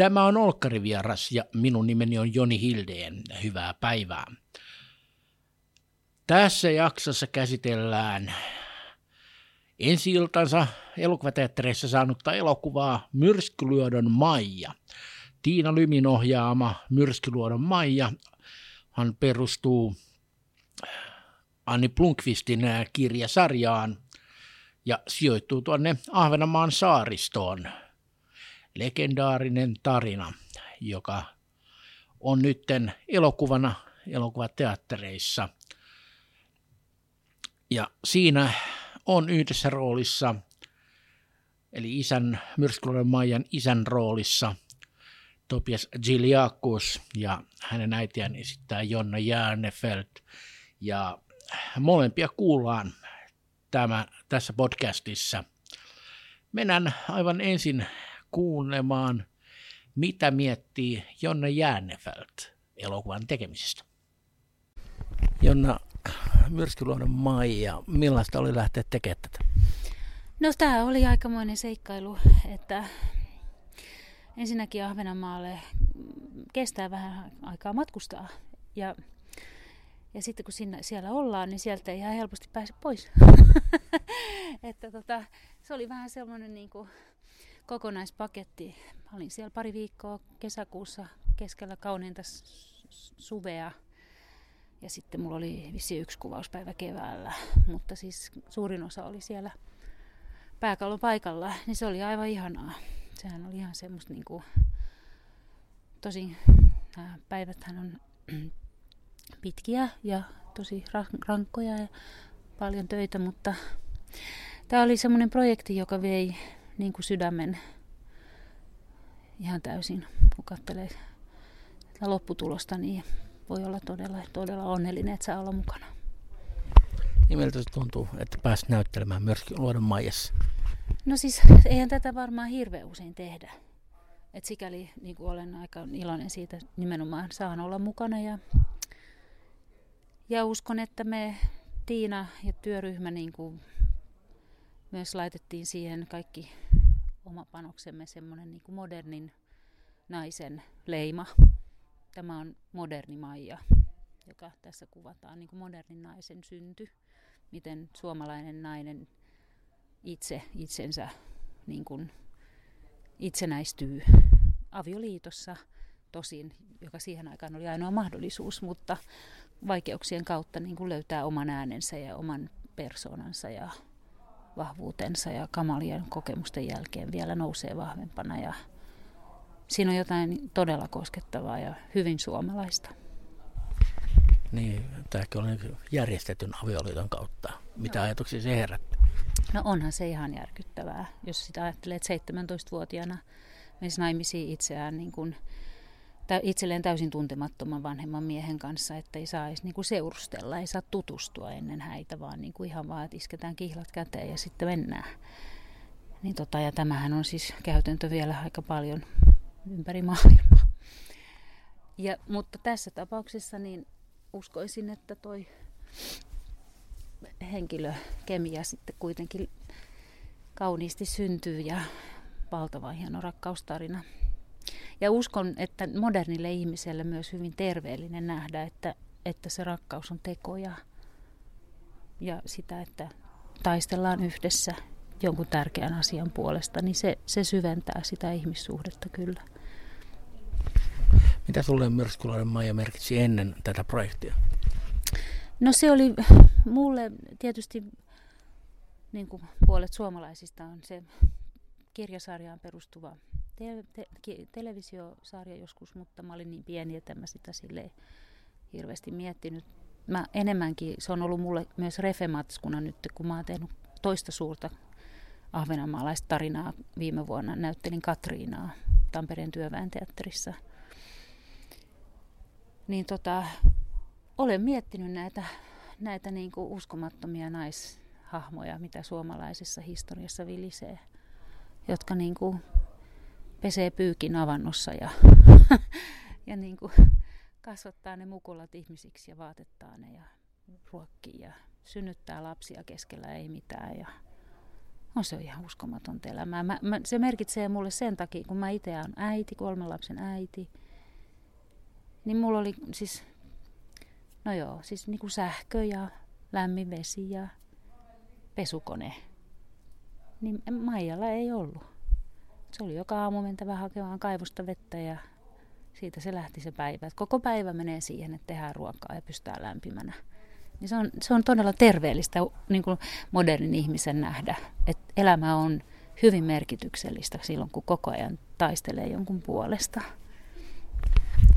Tämä on Olkkarivieras ja minun nimeni on Joni Hildeen. Hyvää päivää. Tässä jaksossa käsitellään ensi iltansa elokuvateattereissa saanutta elokuvaa Myrskyluodon Maija. Tiina Lymin ohjaama Myrskyluodon Maija hän perustuu Anni Plunkvistin kirjasarjaan ja sijoittuu tuonne Ahvenanmaan saaristoon. Legendaarinen tarina, joka on nytten elokuvana elokuvateattereissa. Ja siinä on yhdessä roolissa, eli isän, Myrskyluodon Maijan isän roolissa, Topias Giliakus ja hänen äitiään esittää Jonna Järnefelt. Ja molempia kuullaan tämä, tässä podcastissa. Mennään aivan ensin kuulemaan, mitä miettii Jonna Järnefelt elokuvan tekemisestä. Jonna, Myrskyluodon Maija, millaista oli lähteä tekemään tätä? No tämä oli aikamoinen seikkailu, että ensinnäkin Ahvenanmaalle kestää vähän aikaa matkustaa ja ja sitten kun siinä, siellä ollaan, niin sieltä ei ihan helposti pääse pois. että tota, se oli vähän semmoinen niin kuin kokonaispaketti. Mä olin siellä pari viikkoa kesäkuussa keskellä kauneinta suvea. Ja sitten mulla oli vissi yksi kuvauspäivä keväällä. Mutta siis suurin osa oli siellä pääkallon paikalla. Niin se oli aivan ihanaa. Sehän oli ihan semmoista niin kuin, tosi, nämä päiväthän on pitkiä ja tosi rankkoja ja paljon töitä, mutta tämä oli semmoinen projekti, joka vei niin kuin sydämen ihan täysin, kun katselee lopputulosta, niin voi olla todella, todella onnellinen, että saa olla mukana. Nimeltä se tuntuu, että pääsit näyttelemään myös luodon maijassa? No siis, eihän tätä varmaan hirveän usein tehdä. Et sikäli niin olen aika iloinen siitä nimenomaan saan olla mukana ja ja uskon, että me Tiina ja työryhmä niin kuin myös laitettiin siihen kaikki oma panoksemme semmoinen niin kuin modernin naisen leima. Tämä on moderni Maija, joka tässä kuvataan niin kuin modernin naisen synty. Miten suomalainen nainen itse itsensä niin kuin itsenäistyy avioliitossa tosin, joka siihen aikaan oli ainoa mahdollisuus, mutta vaikeuksien kautta niin kuin löytää oman äänensä ja oman persoonansa ja vahvuutensa ja kamalien kokemusten jälkeen vielä nousee vahvempana ja siinä on jotain todella koskettavaa ja hyvin suomalaista. Niin, tämäkin on järjestetyn avioliiton kautta. Mitä no. ajatuksia se herätti? No onhan se ihan järkyttävää, jos sitä ajattelee, että 17-vuotiaana menisi naimisiin itseään niin kuin itselleen täysin tuntemattoman vanhemman miehen kanssa, että ei saa edes niin seurustella, ei saa tutustua ennen häitä, vaan niin kuin ihan vaan, että isketään kihlat käteen ja sitten mennään. Niin tota, ja tämähän on siis käytäntö vielä aika paljon ympäri maailmaa. Ja, mutta tässä tapauksessa niin uskoisin, että toi henkilökemia sitten kuitenkin kauniisti syntyy ja valtava hieno rakkaustarina. Ja uskon, että modernille ihmiselle myös hyvin terveellinen nähdä, että, että se rakkaus on tekoja ja sitä, että taistellaan yhdessä jonkun tärkeän asian puolesta, niin se, se syventää sitä ihmissuhdetta kyllä. Mitä sulle Myrskylainen Maija merkitsi ennen tätä projektia? No se oli mulle tietysti, niin kuin puolet suomalaisista on se kirjasarjaan perustuva te- te- televisiosarja joskus, mutta mä olin niin pieni, että mä sitä sille hirveästi miettinyt. Mä enemmänkin, se on ollut mulle myös refematskuna nyt, kun mä oon tehnyt toista suurta ahvenanmaalaista tarinaa viime vuonna. Näyttelin Katriinaa Tampereen työväen teatterissa. Niin tota, olen miettinyt näitä, näitä niin kuin uskomattomia naishahmoja, mitä suomalaisessa historiassa vilisee, jotka niin kuin pesee pyykin avannossa ja, ja niin kuin kasvattaa ne mukulat ihmisiksi ja vaatettaa ne ja ruokkii ja synnyttää lapsia keskellä ei mitään ja on se ihan uskomatonta elämää. Mä, mä, se merkitsee mulle sen takia, kun mä itse olen äiti, kolmen lapsen äiti, niin mulla oli siis, no joo, siis niin kuin sähkö ja lämmin vesi ja pesukone. Niin Maijalla ei ollut. Se oli joka aamu mentävä hakemaan kaivosta vettä ja siitä se lähti se päivä. Et koko päivä menee siihen, että tehdään ruokaa ja pystää lämpimänä. Niin se, on, se on todella terveellistä niin kuin modernin ihmisen nähdä, että elämä on hyvin merkityksellistä silloin, kun koko ajan taistelee jonkun puolesta.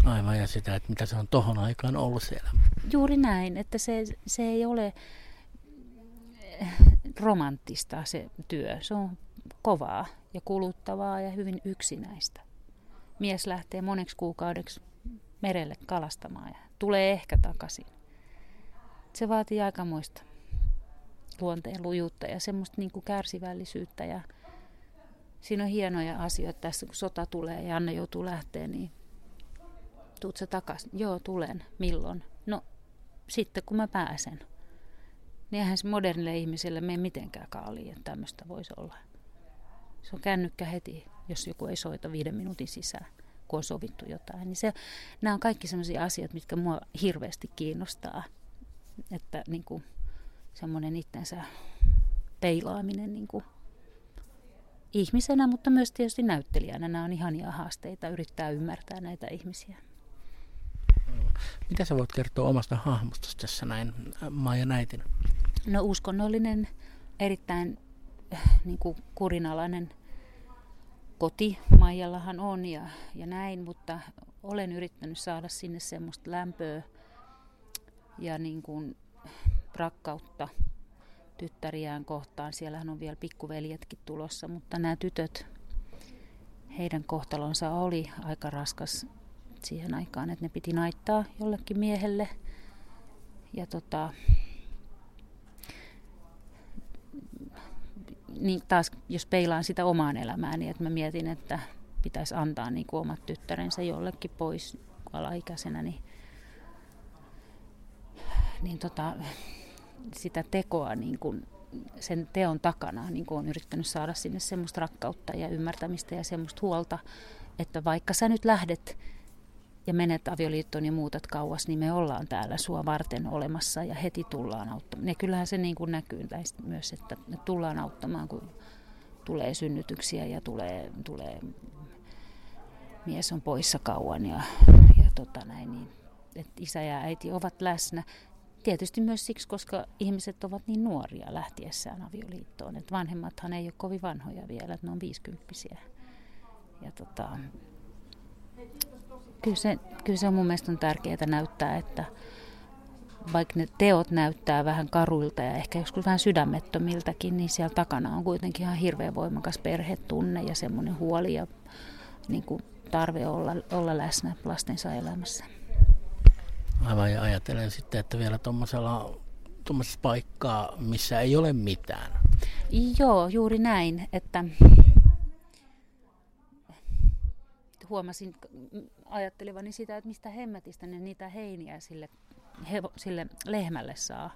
Aivan, ja sitä, että mitä se on tohon aikaan ollut siellä. Juuri näin, että se, se ei ole romanttista se työ. Se on kovaa ja kuluttavaa ja hyvin yksinäistä. Mies lähtee moneksi kuukaudeksi merelle kalastamaan ja tulee ehkä takaisin. Se vaatii aikamoista luonteen lujuutta ja semmoista niin kuin kärsivällisyyttä. Ja siinä on hienoja asioita tässä, kun sota tulee ja Anne joutuu lähteä, niin tuut sä takaisin? Joo, tulen. Milloin? No, sitten kun mä pääsen. Niin eihän se modernille ihmiselle mene mitenkään kaaliin, että tämmöistä voisi olla. Se on kännykkä heti, jos joku ei soita viiden minuutin sisään, kun on sovittu jotain. Niin se, nämä on kaikki sellaisia asioita, mitkä mua hirveästi kiinnostaa. Että niin kuin, semmoinen itsensä peilaaminen niin kuin, ihmisenä, mutta myös tietysti näyttelijänä. Nämä on ihania haasteita yrittää ymmärtää näitä ihmisiä. Mitä sä voit kertoa omasta hahmosta tässä näin Maija Näitin? No uskonnollinen, erittäin niin kuin kurinalainen koti Maijallahan on ja, ja näin, mutta olen yrittänyt saada sinne semmoista lämpöä ja niin kuin rakkautta tyttäriään kohtaan. Siellähän on vielä pikkuveljetkin tulossa, mutta nämä tytöt, heidän kohtalonsa oli aika raskas siihen aikaan, että ne piti naittaa jollekin miehelle. Ja tota, niin taas jos peilaan sitä omaan elämääni, niin että mä mietin, että pitäisi antaa niin kuin omat tyttärensä jollekin pois alaikäisenä, niin, niin tota, sitä tekoa niin kuin sen teon takana niin kuin on yrittänyt saada sinne semmoista rakkautta ja ymmärtämistä ja semmoista huolta, että vaikka sä nyt lähdet ja menet avioliittoon ja muutat kauas, niin me ollaan täällä sua varten olemassa ja heti tullaan auttamaan. Ja kyllähän se niin kuin näkyy myös, että me tullaan auttamaan, kun tulee synnytyksiä ja tulee, tulee mies on poissa kauan ja, ja tota näin, niin, että isä ja äiti ovat läsnä. Tietysti myös siksi, koska ihmiset ovat niin nuoria lähtiessään avioliittoon. Että vanhemmathan ei ole kovin vanhoja vielä, että ne on viisikymppisiä. Ja tota, kyllä se, kyllä se on mun mielestä on tärkeää näyttää, että vaikka ne teot näyttää vähän karuilta ja ehkä joskus vähän sydämettömiltäkin, niin siellä takana on kuitenkin ihan hirveän voimakas perhetunne ja semmoinen huoli ja niin kuin tarve olla, olla läsnä lastensa elämässä. Aivan ja ajattelen sitten, että vielä tuommoisella tuommoisessa paikkaa, missä ei ole mitään. Joo, juuri näin, että huomasin ajattelevani sitä, että mistä hemmetistä ne niitä heiniä sille, hevo, sille lehmälle saa.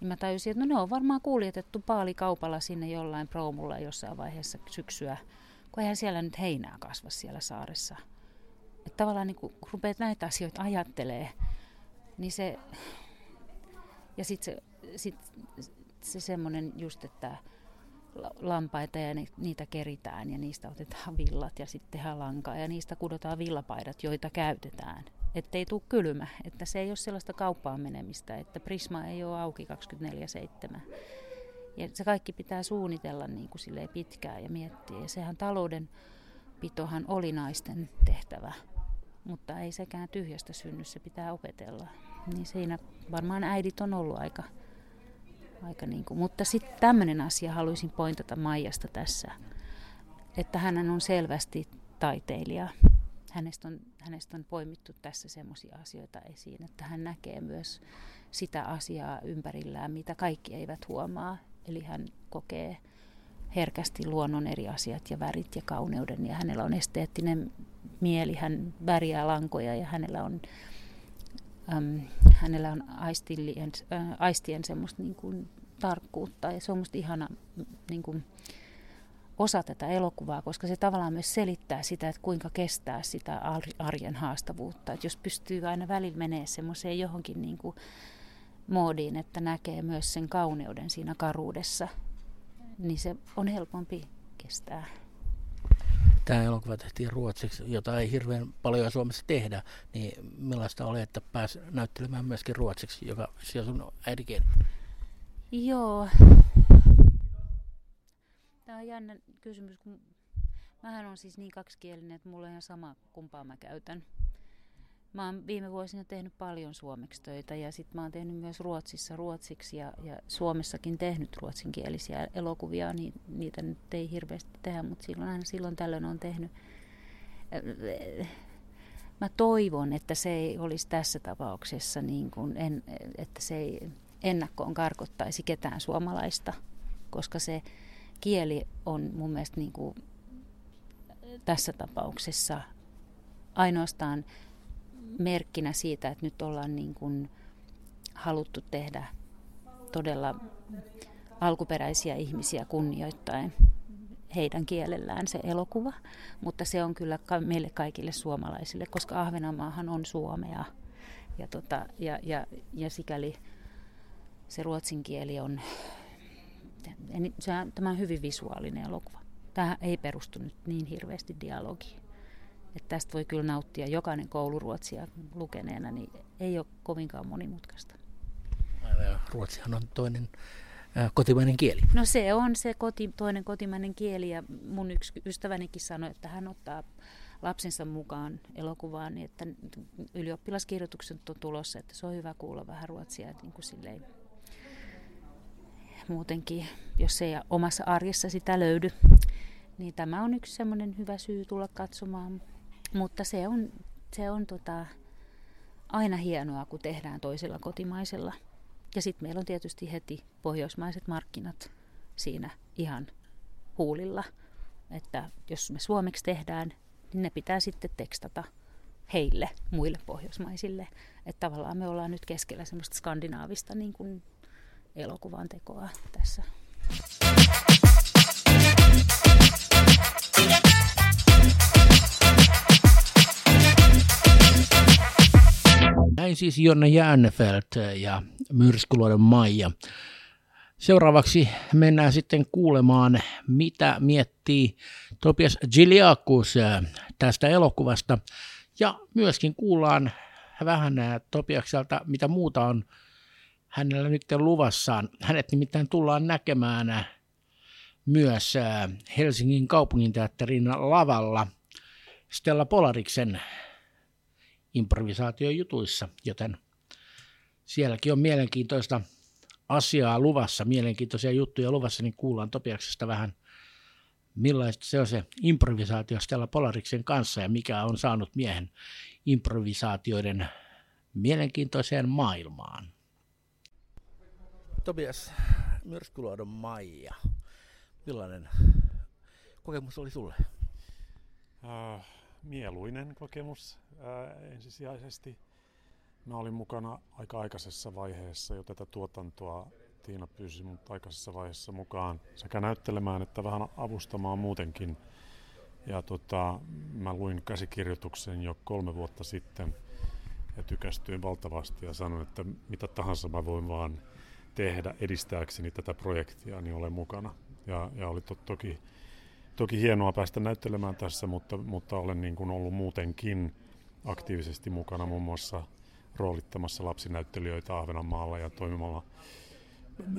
Niin mä tajusin, että no ne on varmaan kuljetettu paalikaupalla sinne jollain proomulla jossain vaiheessa syksyä, kun eihän siellä nyt heinää kasva siellä saaressa. Että tavallaan niin kun rupeat näitä asioita ajattelee, niin se, ja sitten se, sit, se semmoinen just, että lampaita ja niitä keritään ja niistä otetaan villat ja sitten tehdään lankaa ja niistä kudotaan villapaidat, joita käytetään. Että ei tule kylmä, että se ei ole sellaista kauppaan menemistä, että Prisma ei ole auki 24-7. Ja se kaikki pitää suunnitella niin kuin pitkään ja miettiä. Ja sehän talouden pitohan oli naisten tehtävä, mutta ei sekään tyhjästä synny, se pitää opetella. Niin siinä varmaan äidit on ollut aika aika niin kuin. Mutta sitten tämmöinen asia haluaisin pointata Maijasta tässä, että hän on selvästi taiteilija. Hänestä on, hänestä on poimittu tässä semmoisia asioita esiin, että hän näkee myös sitä asiaa ympärillään, mitä kaikki eivät huomaa. Eli hän kokee herkästi luonnon eri asiat ja värit ja kauneuden ja hänellä on esteettinen mieli, hän väriää lankoja ja hänellä on äm, hänellä on aistillien, äh, aistien semmoista niin kuin tarkkuutta ja se on musta ihana niin kuin, osa tätä elokuvaa, koska se tavallaan myös selittää sitä, että kuinka kestää sitä arjen haastavuutta. Että jos pystyy aina välillä menee semmoiseen johonkin niin kuin moodiin, että näkee myös sen kauneuden siinä karuudessa, niin se on helpompi kestää. Tämä elokuva tehtiin ruotsiksi, jota ei hirveän paljon Suomessa tehdä, niin millaista oli, että pääsi näyttelemään myöskin ruotsiksi, joka on sun äidinkieli? Joo. Tämä on jännä kysymys, kun mähän on siis niin kaksikielinen, että mulla on ihan sama kumpaa mä käytän. Mä oon viime vuosina tehnyt paljon suomeksi töitä ja sitten mä oon tehnyt myös Ruotsissa ruotsiksi ja, ja Suomessakin tehnyt ruotsinkielisiä elokuvia, niin niitä nyt ei hirveästi tehdä, mutta silloin aina silloin tällöin on tehnyt. Mä toivon, että se ei olisi tässä tapauksessa niin kuin en, että se ei ennakkoon karkottaisi ketään suomalaista, koska se kieli on mun mielestä niin tässä tapauksessa ainoastaan merkkinä siitä, että nyt ollaan niin kuin haluttu tehdä todella alkuperäisiä ihmisiä kunnioittaen heidän kielellään se elokuva, mutta se on kyllä meille kaikille suomalaisille, koska Ahvenanmaahan on Suomea ja, tota, ja, ja, ja sikäli se ruotsin kieli on, tämä on hyvin visuaalinen elokuva. Tämä ei perustu nyt niin hirveästi dialogiin. Että tästä voi kyllä nauttia jokainen kouluruotsia lukeneena, niin ei ole kovinkaan monimutkaista. Ruotsihan on toinen äh, kotimainen kieli. No se on se koti, toinen kotimainen kieli ja mun yksi ystävänikin sanoi, että hän ottaa lapsensa mukaan elokuvaan, niin että ylioppilaskirjoitukset on tulossa, että se on hyvä kuulla vähän ruotsia niin kuin silleen, muutenkin, jos ei omassa arjessa sitä löydy. Niin tämä on yksi semmoinen hyvä syy tulla katsomaan. Mutta se on, se on tota, aina hienoa, kun tehdään toisella kotimaisella. Ja sitten meillä on tietysti heti pohjoismaiset markkinat siinä ihan huulilla. Että jos me suomeksi tehdään, niin ne pitää sitten tekstata heille, muille pohjoismaisille. Että tavallaan me ollaan nyt keskellä semmoista skandinaavista niin kuin elokuvan tekoa tässä. Näin siis Jonna Jäänefelt ja Myrskyluodon Maija. Seuraavaksi mennään sitten kuulemaan, mitä miettii Topias Giliakus äh, tästä elokuvasta. Ja myöskin kuullaan vähän äh, Topiakselta, mitä muuta on hänellä nyt luvassaan. Hänet nimittäin tullaan näkemään äh, myös Helsingin kaupunginteatterin lavalla Stella Polariksen improvisaatiojutuissa, joten sielläkin on mielenkiintoista asiaa luvassa, mielenkiintoisia juttuja luvassa, niin kuullaan Topiaksesta vähän, millaista se on se improvisaatio Stella Polariksen kanssa ja mikä on saanut miehen improvisaatioiden mielenkiintoiseen maailmaan. Topias Myrskyluodon Maija, millainen kokemus oli sulle? Uh, mieluinen kokemus uh, ensisijaisesti. Mä olin mukana aika aikaisessa vaiheessa jo tätä tuotantoa. Tiina pyysi mut aikaisessa vaiheessa mukaan sekä näyttelemään että vähän avustamaan muutenkin. Ja tota, mä luin käsikirjoituksen jo kolme vuotta sitten ja tykästyin valtavasti ja sanoin, että mitä tahansa mä voin vaan tehdä edistääkseni tätä projektia, niin olen mukana. Ja, ja oli to, toki, toki hienoa päästä näyttelemään tässä, mutta, mutta olen niin kuin ollut muutenkin aktiivisesti mukana muun muassa roolittamassa lapsinäyttelijöitä Ahvenanmaalla ja toimimalla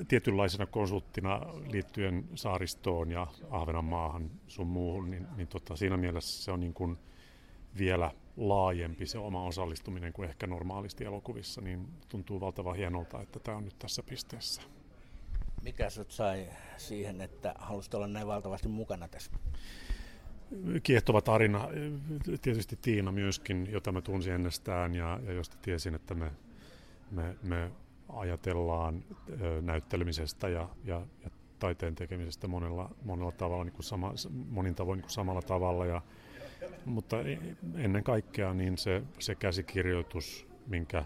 tietynlaisena konsulttina liittyen saaristoon ja Ahvenanmaahan sun muuhun, niin, niin tota, siinä mielessä se on niin kuin vielä laajempi se oma osallistuminen kuin ehkä normaalisti elokuvissa, niin tuntuu valtavan hienolta, että tämä on nyt tässä pisteessä. Mikä sut sai siihen, että halusit olla näin valtavasti mukana tässä? Kiehtova tarina. Tietysti Tiina myöskin, jota mä tunsin ennestään ja, ja josta tiesin, että me, me, me ajatellaan näyttelemisestä ja, ja, ja taiteen tekemisestä monella, monella tavalla, niin kuin sama, monin tavoin niin kuin samalla tavalla. Ja, mutta e, ennen kaikkea niin se, se käsikirjoitus, minkä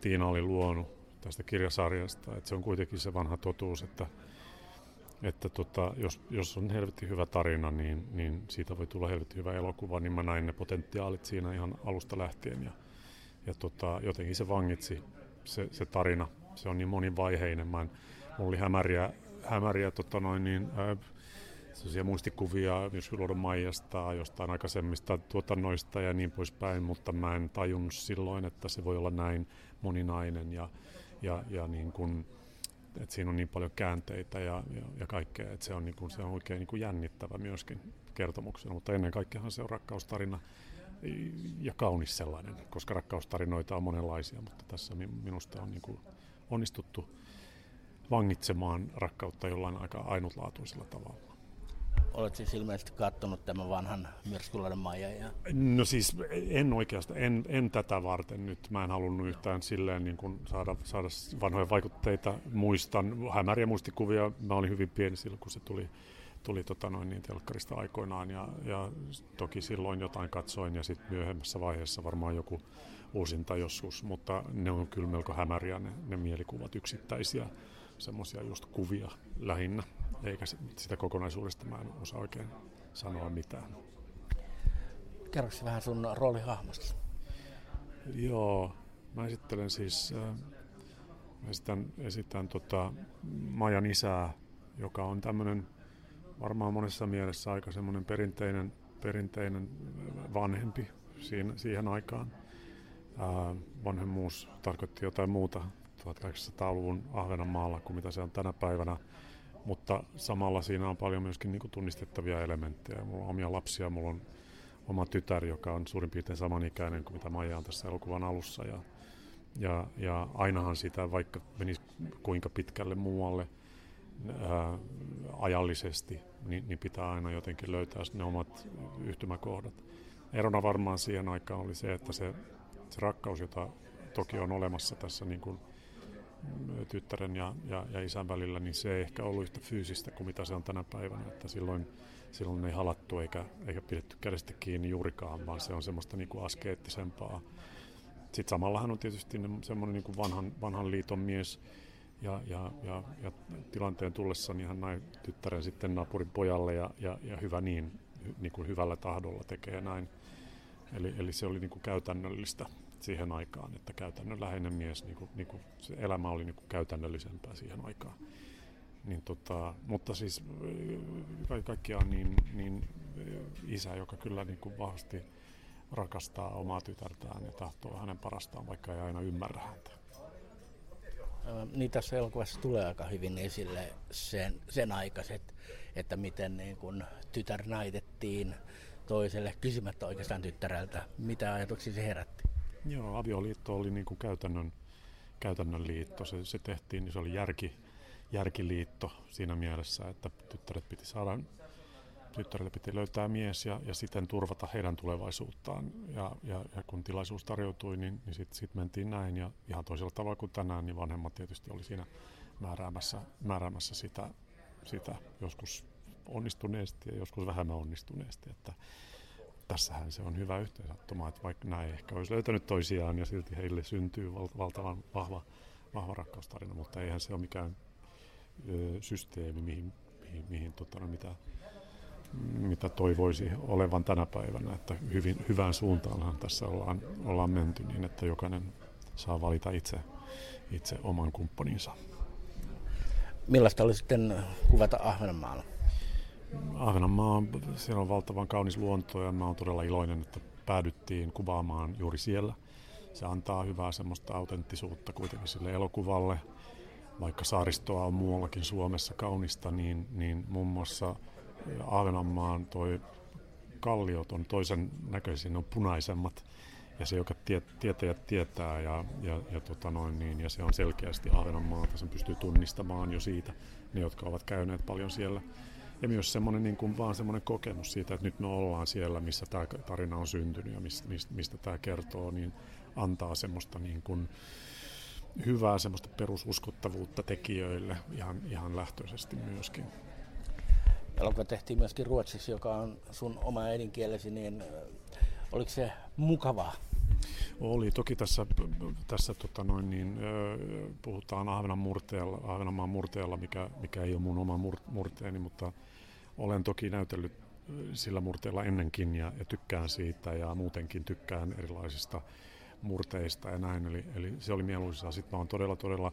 Tiina oli luonut tästä kirjasarjasta. Että se on kuitenkin se vanha totuus, että, että tota, jos, jos on helvetti hyvä tarina, niin, niin siitä voi tulla helvetti hyvä elokuva, niin mä näin ne potentiaalit siinä ihan alusta lähtien. Ja, ja tota, jotenkin se vangitsi se, se tarina. Se on niin monivaiheinen. Mä en, mulla oli hämäriä, hämäriä tota noin niin, ää, muistikuvia myös Luodon Maijasta, jostain aikaisemmista tuotannoista ja niin poispäin, mutta mä en tajunnut silloin, että se voi olla näin moninainen ja, ja, ja niin kuin, että siinä on niin paljon käänteitä ja, ja, ja kaikkea, että se on, niin kuin, se on oikein niin kuin jännittävä myöskin kertomuksena, mutta ennen kaikkea se on rakkaustarina ja kaunis sellainen, koska rakkaustarinoita on monenlaisia, mutta tässä minusta on niin kuin onnistuttu vangitsemaan rakkautta jollain aika ainutlaatuisella tavalla. Olet siis ilmeisesti katsonut tämän vanhan Myrskulainen Maija? Ja... No siis en oikeastaan, en, en tätä varten nyt. Mä en halunnut yhtään silleen niin kuin saada, saada vanhoja vaikutteita. Muistan hämäriä muistikuvia. Mä olin hyvin pieni silloin, kun se tuli, tuli tota noin niin telkkarista aikoinaan. Ja, ja toki silloin jotain katsoin ja sitten myöhemmässä vaiheessa varmaan joku uusinta joskus. Mutta ne on kyllä melko hämäriä ne, ne mielikuvat yksittäisiä semmoisia just kuvia lähinnä eikä sitä kokonaisuudesta mä en osaa oikein sanoa mitään. Kerroksi vähän sun roolihahmosta. Joo, mä esittelen siis, äh, mä esitän, esitän tota Majan isää, joka on tämmöinen varmaan monessa mielessä aika semmoinen perinteinen, perinteinen vanhempi siinä, siihen aikaan. Ää, äh, vanhemmuus tarkoitti jotain muuta 1800-luvun Ahvenanmaalla kuin mitä se on tänä päivänä mutta samalla siinä on paljon myöskin niin kuin tunnistettavia elementtejä. Mulla on omia lapsia, mulla on oma tytär, joka on suurin piirtein samanikäinen kuin mitä Maija on tässä elokuvan alussa. Ja, ja, ja ainahan sitä, vaikka menisi kuinka pitkälle muualle ää, ajallisesti, niin, niin pitää aina jotenkin löytää ne omat yhtymäkohdat. Erona varmaan siihen aikaan oli se, että se, se rakkaus, jota toki on olemassa tässä niin kuin tyttären ja, ja, ja isän välillä, niin se ei ehkä ollut yhtä fyysistä kuin mitä se on tänä päivänä. Että silloin, silloin ei halattu eikä, eikä pidetty kädestä kiinni juurikaan, vaan se on semmoista niin kuin askeettisempaa. Sitten samallahan on tietysti semmoinen niin kuin vanhan, vanhan liiton mies, ja, ja, ja, ja tilanteen tullessa niin hän näin tyttären sitten naapurin pojalle ja, ja, ja hyvä niin, niin kuin hyvällä tahdolla tekee näin. Eli, eli se oli niin kuin käytännöllistä siihen aikaan, että käytännönläheinen mies, niin kuin, niin kuin se elämä oli niin kuin käytännöllisempää siihen aikaan. Niin tota, mutta siis ka- kaikkiaan niin, niin isä, joka kyllä niin kuin vahvasti rakastaa omaa tytärtään ja tahtoo hänen parastaan, vaikka ei aina ymmärrä häntä. Niin tässä elokuvassa tulee aika hyvin esille sen, sen aikaiset, että miten niin kun tytär naitettiin toiselle kysymättä oikeastaan tyttäreltä. Mitä ajatuksia se herätti? Joo, avioliitto oli niin kuin käytännön, käytännön liitto. Se, se tehtiin, niin se oli järki, järkiliitto siinä mielessä, että tyttäret piti saada, tyttärelle piti löytää mies ja, ja siten turvata heidän tulevaisuuttaan. Ja, ja, ja kun tilaisuus tarjoutui, niin, niin sitten sit mentiin näin. Ja ihan toisella tavalla kuin tänään, niin vanhemmat tietysti oli siinä määräämässä, määräämässä sitä, sitä joskus onnistuneesti ja joskus vähemmän onnistuneesti. Että, tässähän se on hyvä yhteensattuma, että vaikka ei ehkä olisi löytänyt toisiaan ja silti heille syntyy val- valtavan vahva, vahva rakkaustarina, mutta eihän se ole mikään ö, systeemi, mihin, mihin, mihin tota, no, mitä, mitä toivoisi olevan tänä päivänä. Että hyvin, hyvään suuntaanhan tässä ollaan, ollaan menty niin, että jokainen saa valita itse, itse oman kumppaninsa. Millaista oli sitten kuvata Ahvenanmaalla? Ahvenanmaa, siellä on valtavan kaunis luonto ja mä oon todella iloinen, että päädyttiin kuvaamaan juuri siellä. Se antaa hyvää semmoista autenttisuutta kuitenkin sille elokuvalle. Vaikka saaristoa on muuallakin Suomessa kaunista, niin, niin muun muassa Ahvenanmaan toi kalliot on toisen näköisiä, ne on punaisemmat. Ja se, joka tie, tietäjät tietää ja, ja, ja, tota noin, niin, ja se on selkeästi Ahvenanmaalta, sen pystyy tunnistamaan jo siitä, ne jotka ovat käyneet paljon siellä ja myös semmoinen niin kuin, vaan semmoinen kokemus siitä, että nyt me ollaan siellä, missä tämä tarina on syntynyt ja mistä, mistä, mistä tämä kertoo, niin antaa semmoista niin kuin, hyvää semmoista perususkottavuutta tekijöille ihan, ihan lähtöisesti myöskin. Elokuva tehtiin myöskin ruotsiksi, joka on sun oma äidinkielesi, niin oliko se mukavaa Oli. Toki tässä, tässä tota noin, niin, puhutaan Ahvenan murteella, Ahvenanmaan murteella, mikä, mikä ei ole mun oma murteeni, mutta olen toki näytellyt sillä murteella ennenkin ja, ja tykkään siitä ja muutenkin tykkään erilaisista murteista ja näin. Eli, eli se oli mieluisaa. Sitten mä oon todella, todella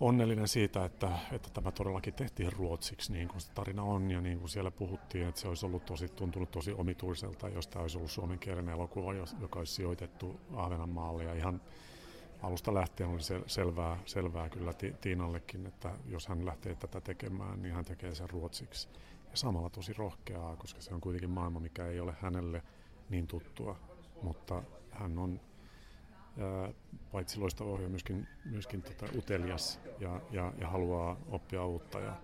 onnellinen siitä, että, että tämä todellakin tehtiin ruotsiksi, niin kuin se tarina on, ja niin kuin siellä puhuttiin, että se olisi ollut tosi, tuntunut tosi omituiselta, jos tämä olisi ollut suomenkielinen elokuva, joka olisi sijoitettu Ahvenanmaalle, ja ihan alusta lähtien oli selvää, selvää kyllä Tiinallekin, että jos hän lähtee tätä tekemään, niin hän tekee sen ruotsiksi. Ja samalla tosi rohkeaa, koska se on kuitenkin maailma, mikä ei ole hänelle niin tuttua, mutta hän on paitsi loistava ohjaaja, myöskin, myöskin tota utelias ja, ja, ja haluaa oppia uutta. Ja,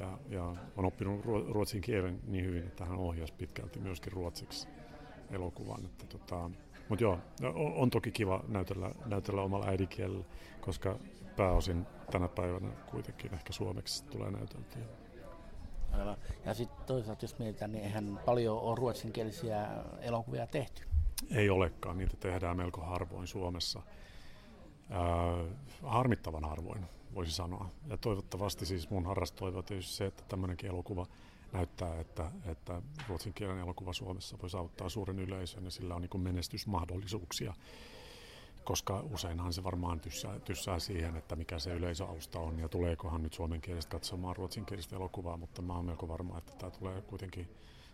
ja, ja on oppinut ruotsin kielen niin hyvin, että hän ohjasi pitkälti myöskin ruotsiksi elokuvan. Että tota, mutta joo, on, on toki kiva näytellä, näytellä omalla äidinkielellä, koska pääosin tänä päivänä kuitenkin ehkä suomeksi tulee näyteltyä. Ja sitten toisaalta jos mietitään, niin eihän paljon ole ruotsinkielisiä elokuvia tehty. Ei olekaan, niitä tehdään melko harvoin Suomessa. Ää, harmittavan harvoin, voisi sanoa. Ja toivottavasti siis mun harras toivo tietysti se, että tämmöinenkin elokuva näyttää, että, että ruotsinkielinen elokuva Suomessa voi saavuttaa suuren yleisön ja sillä on niin menestysmahdollisuuksia koska useinhan se varmaan tyssää, tyssää siihen, että mikä se yleisöalusta on ja tuleekohan nyt suomenkielistä katsomaan ruotsinkielistä elokuvaa, mutta mä oon melko varma, että tämä tulee kuitenkin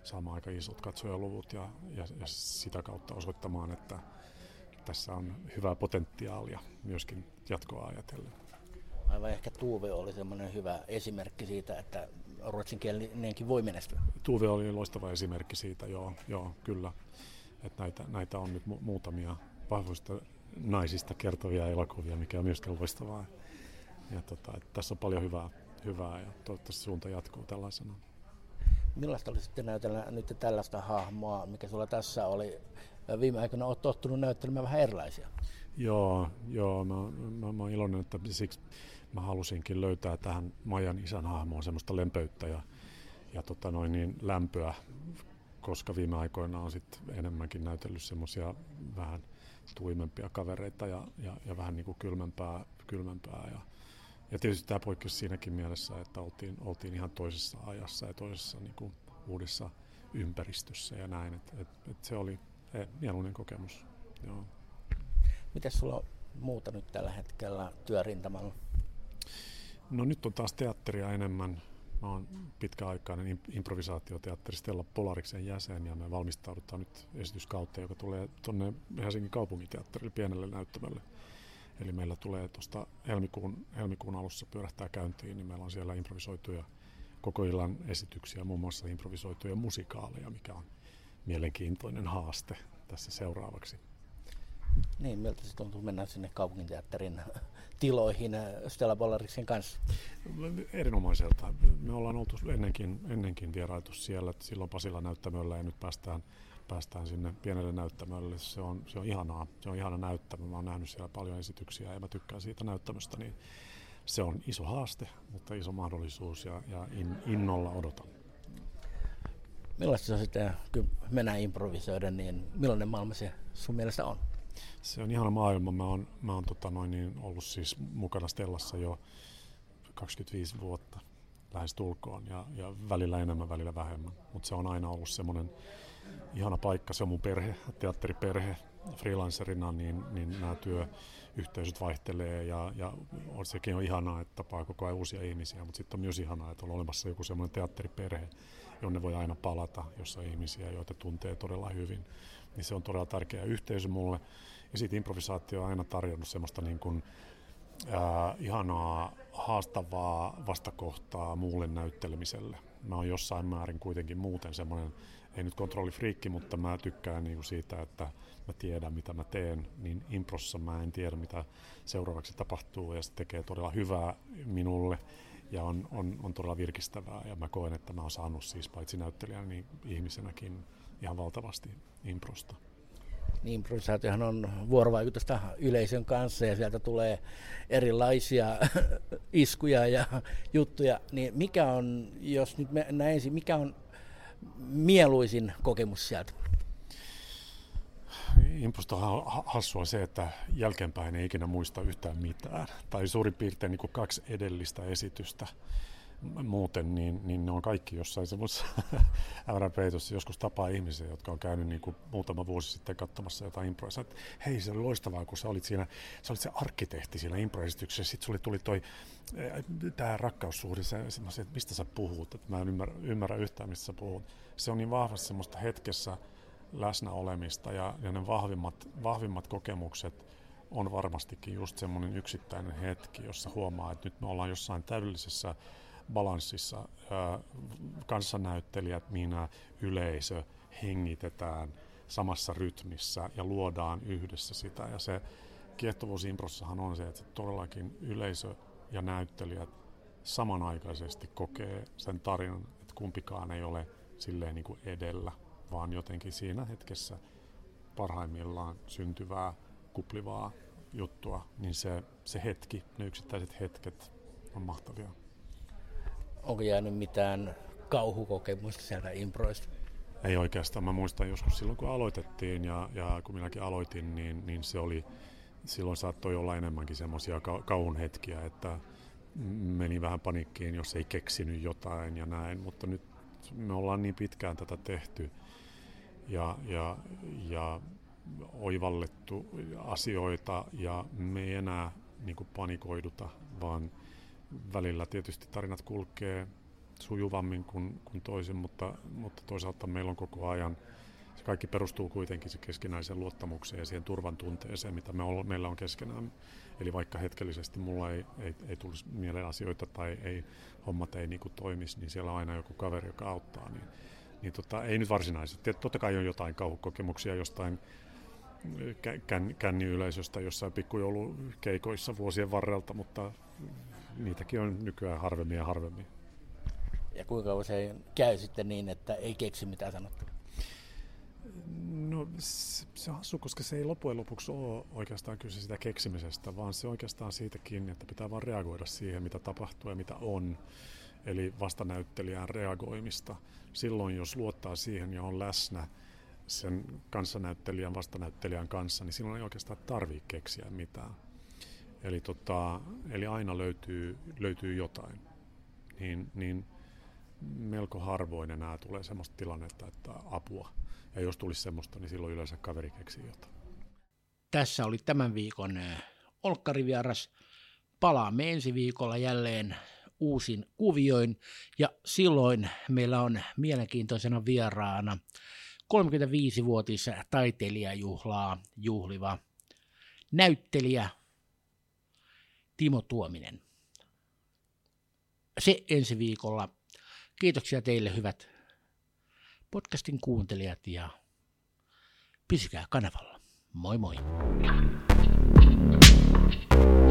saamaan aika isot katsojaluvut ja, ja, ja sitä kautta osoittamaan, että tässä on hyvää potentiaalia myöskin jatkoa ajatellen. Aivan ehkä Tuuve oli semmoinen hyvä esimerkki siitä, että ruotsinkielinenkin voi menestyä. Tuuve oli loistava esimerkki siitä, joo, joo kyllä. Että näitä, näitä on nyt mu- muutamia vahvoista naisista kertovia elokuvia, mikä on myöskin loistavaa. Ja tota, että tässä on paljon hyvää, hyvää ja toivottavasti suunta jatkuu tällaisena. Millaista oli sitten näytellä nyt tällaista hahmoa, mikä sulla tässä oli? Viime aikoina olet tottunut näyttelemään vähän erilaisia. Joo, joo mä, mä, mä olen iloinen, että siksi mä halusinkin löytää tähän Majan isän hahmoon semmoista lempöyttä ja, ja tota noin niin lämpöä, koska viime aikoina on sit enemmänkin näytellyt semmoisia vähän tuimempia kavereita ja, ja, ja vähän niin kuin kylmempää, kylmempää ja, ja tietysti tämä poikkeus siinäkin mielessä, että oltiin, oltiin ihan toisessa ajassa ja toisessa niin kuin uudessa ympäristössä ja näin. Et, et, et se oli e, mieluinen kokemus. Joo. Miten sulla on muuta nyt tällä hetkellä työrintamalla? No nyt on taas teatteria enemmän. Mä oon pitkäaikainen improvisaatioteatteri Stella Polariksen jäsen ja me valmistaudutaan nyt esityskautta, joka tulee tuonne Helsingin kaupunginteatterille pienelle näyttämölle Eli meillä tulee tuosta helmikuun, helmikuun alussa pyörähtää käyntiin, niin meillä on siellä improvisoituja koko illan esityksiä, muun muassa improvisoituja musikaaleja, mikä on mielenkiintoinen haaste tässä seuraavaksi. Niin, miltä se tuntuu mennä sinne kaupunginteatterin tiloihin äh, Stella Bollariksen kanssa? Erinomaiselta. Me ollaan oltu ennenkin, ennenkin vierailtu siellä, silloin Pasilla näyttämöllä ja nyt päästään päästään sinne pienelle näyttämölle. Se on, se on ihanaa. Se on ihana näyttämö. Mä oon nähnyt siellä paljon esityksiä ja mä tykkään siitä näyttämöstä. Niin se on iso haaste, mutta iso mahdollisuus ja, ja in, innolla odotan. Millaista se on sitten, kun mennään improvisoida, niin millainen maailma se sun mielestä on? Se on ihana maailma. Mä oon, mä oon tota noin, niin ollut siis mukana Stellassa jo 25 vuotta lähes tulkoon ja, ja välillä enemmän, välillä vähemmän. Mutta se on aina ollut semmoinen ihana paikka, se on mun perhe, teatteriperhe freelancerina, niin, niin nämä työyhteisöt vaihtelee ja, ja on, sekin on ihanaa, että tapaa koko ajan uusia ihmisiä, mutta sitten on myös ihanaa, että on olemassa joku semmoinen teatteriperhe, jonne voi aina palata, jossa on ihmisiä, joita tuntee todella hyvin. Niin se on todella tärkeä yhteisö mulle. Ja sitten improvisaatio on aina tarjonnut semmoista niin kuin, ää, ihanaa, haastavaa vastakohtaa muulle näyttelemiselle. Mä oon jossain määrin kuitenkin muuten semmoinen ei nyt kontrollifriikki, mutta mä tykkään niin kuin siitä, että mä tiedän mitä mä teen, niin improssa mä en tiedä mitä seuraavaksi tapahtuu ja se tekee todella hyvää minulle ja on, on, on todella virkistävää ja mä koen, että mä oon saanut siis paitsi näyttelijänä niin ihmisenäkin ihan valtavasti improsta. Niin, improvisaatiohan on vuorovaikutusta yleisön kanssa ja sieltä tulee erilaisia iskuja ja juttuja. Niin mikä on, jos nyt näin, mikä on mieluisin kokemus sieltä? Improsta on hassua se, että jälkeenpäin ei ikinä muista yhtään mitään. Tai suurin piirtein niin kuin kaksi edellistä esitystä muuten, niin, niin ne on kaikki jossain semmoisessa äyräpeitossa. Joskus tapaa ihmisiä, jotka on käynyt niin kuin muutama vuosi sitten katsomassa jotain improa. että hei, se oli loistavaa, kun sä olit siinä, sä olit se arkkitehti siinä improesityksessä. Sitten sulle tuli toi, eh, tämä rakkaussuhde, se, se, että mistä sä puhut, että mä en ymmärrä, ymmärrä yhtään, mistä sä puhut. Se on niin vahvasti semmoista hetkessä läsnä olemista ja, ja ne vahvimmat, vahvimmat kokemukset on varmastikin just semmoinen yksittäinen hetki, jossa huomaa, että nyt me ollaan jossain täydellisessä balanssissa. Kanssanäyttelijät, minä, yleisö hengitetään samassa rytmissä ja luodaan yhdessä sitä. Ja se kiehtovuus improssahan on se, että todellakin yleisö ja näyttelijät samanaikaisesti kokee sen tarinan, että kumpikaan ei ole silleen niin kuin edellä, vaan jotenkin siinä hetkessä parhaimmillaan syntyvää, kuplivaa juttua, niin se, se hetki, ne yksittäiset hetket on mahtavia onko jäänyt mitään kauhukokemusta sieltä improista? Ei oikeastaan. Mä muistan joskus silloin, kun aloitettiin ja, ja kun minäkin aloitin, niin, niin se oli, silloin saattoi olla enemmänkin semmoisia ka- kauhun hetkiä, että meni vähän panikkiin, jos ei keksinyt jotain ja näin, mutta nyt me ollaan niin pitkään tätä tehty ja, ja, ja oivallettu asioita ja me ei enää niin panikoiduta, vaan välillä tietysti tarinat kulkee sujuvammin kuin, kuin toisin, mutta, mutta toisaalta meillä on koko ajan, se kaikki perustuu kuitenkin se keskinäiseen luottamukseen ja siihen turvan tunteeseen, mitä me on, meillä on keskenään. Eli vaikka hetkellisesti mulla ei, ei, ei tulisi mieleen asioita tai ei, hommat ei niin kuin toimisi, niin siellä on aina joku kaveri, joka auttaa. Niin, niin tota, ei nyt varsinaisesti. Totta kai on jotain kauhukokemuksia jostain kän, känniyleisöstä jossain pikkujoulukeikoissa vuosien varrelta, mutta niitäkin on nykyään harvemmin ja harvemmin. Ja kuinka usein käy sitten niin, että ei keksi mitään sanottua? No se on hassu, koska se ei loppujen lopuksi ole oikeastaan kyse sitä keksimisestä, vaan se oikeastaan siitäkin, että pitää vaan reagoida siihen, mitä tapahtuu ja mitä on. Eli vastanäyttelijän reagoimista. Silloin, jos luottaa siihen ja on läsnä sen kanssanäyttelijän, vastanäyttelijän kanssa, niin silloin ei oikeastaan tarvitse keksiä mitään. Eli, tota, eli aina löytyy, löytyy jotain. Niin, niin melko harvoin enää tulee sellaista tilannetta, että apua. Ja jos tulisi semmoista, niin silloin yleensä kaveri keksii jotain. Tässä oli tämän viikon äh, Olkkarivieras. Palaamme ensi viikolla jälleen uusin kuvioin ja silloin meillä on mielenkiintoisena vieraana 35-vuotis taiteilijajuhlaa juhliva näyttelijä Timo Tuominen. Se ensi viikolla. Kiitoksia teille hyvät podcastin kuuntelijat ja pysykää kanavalla. Moi moi. thank you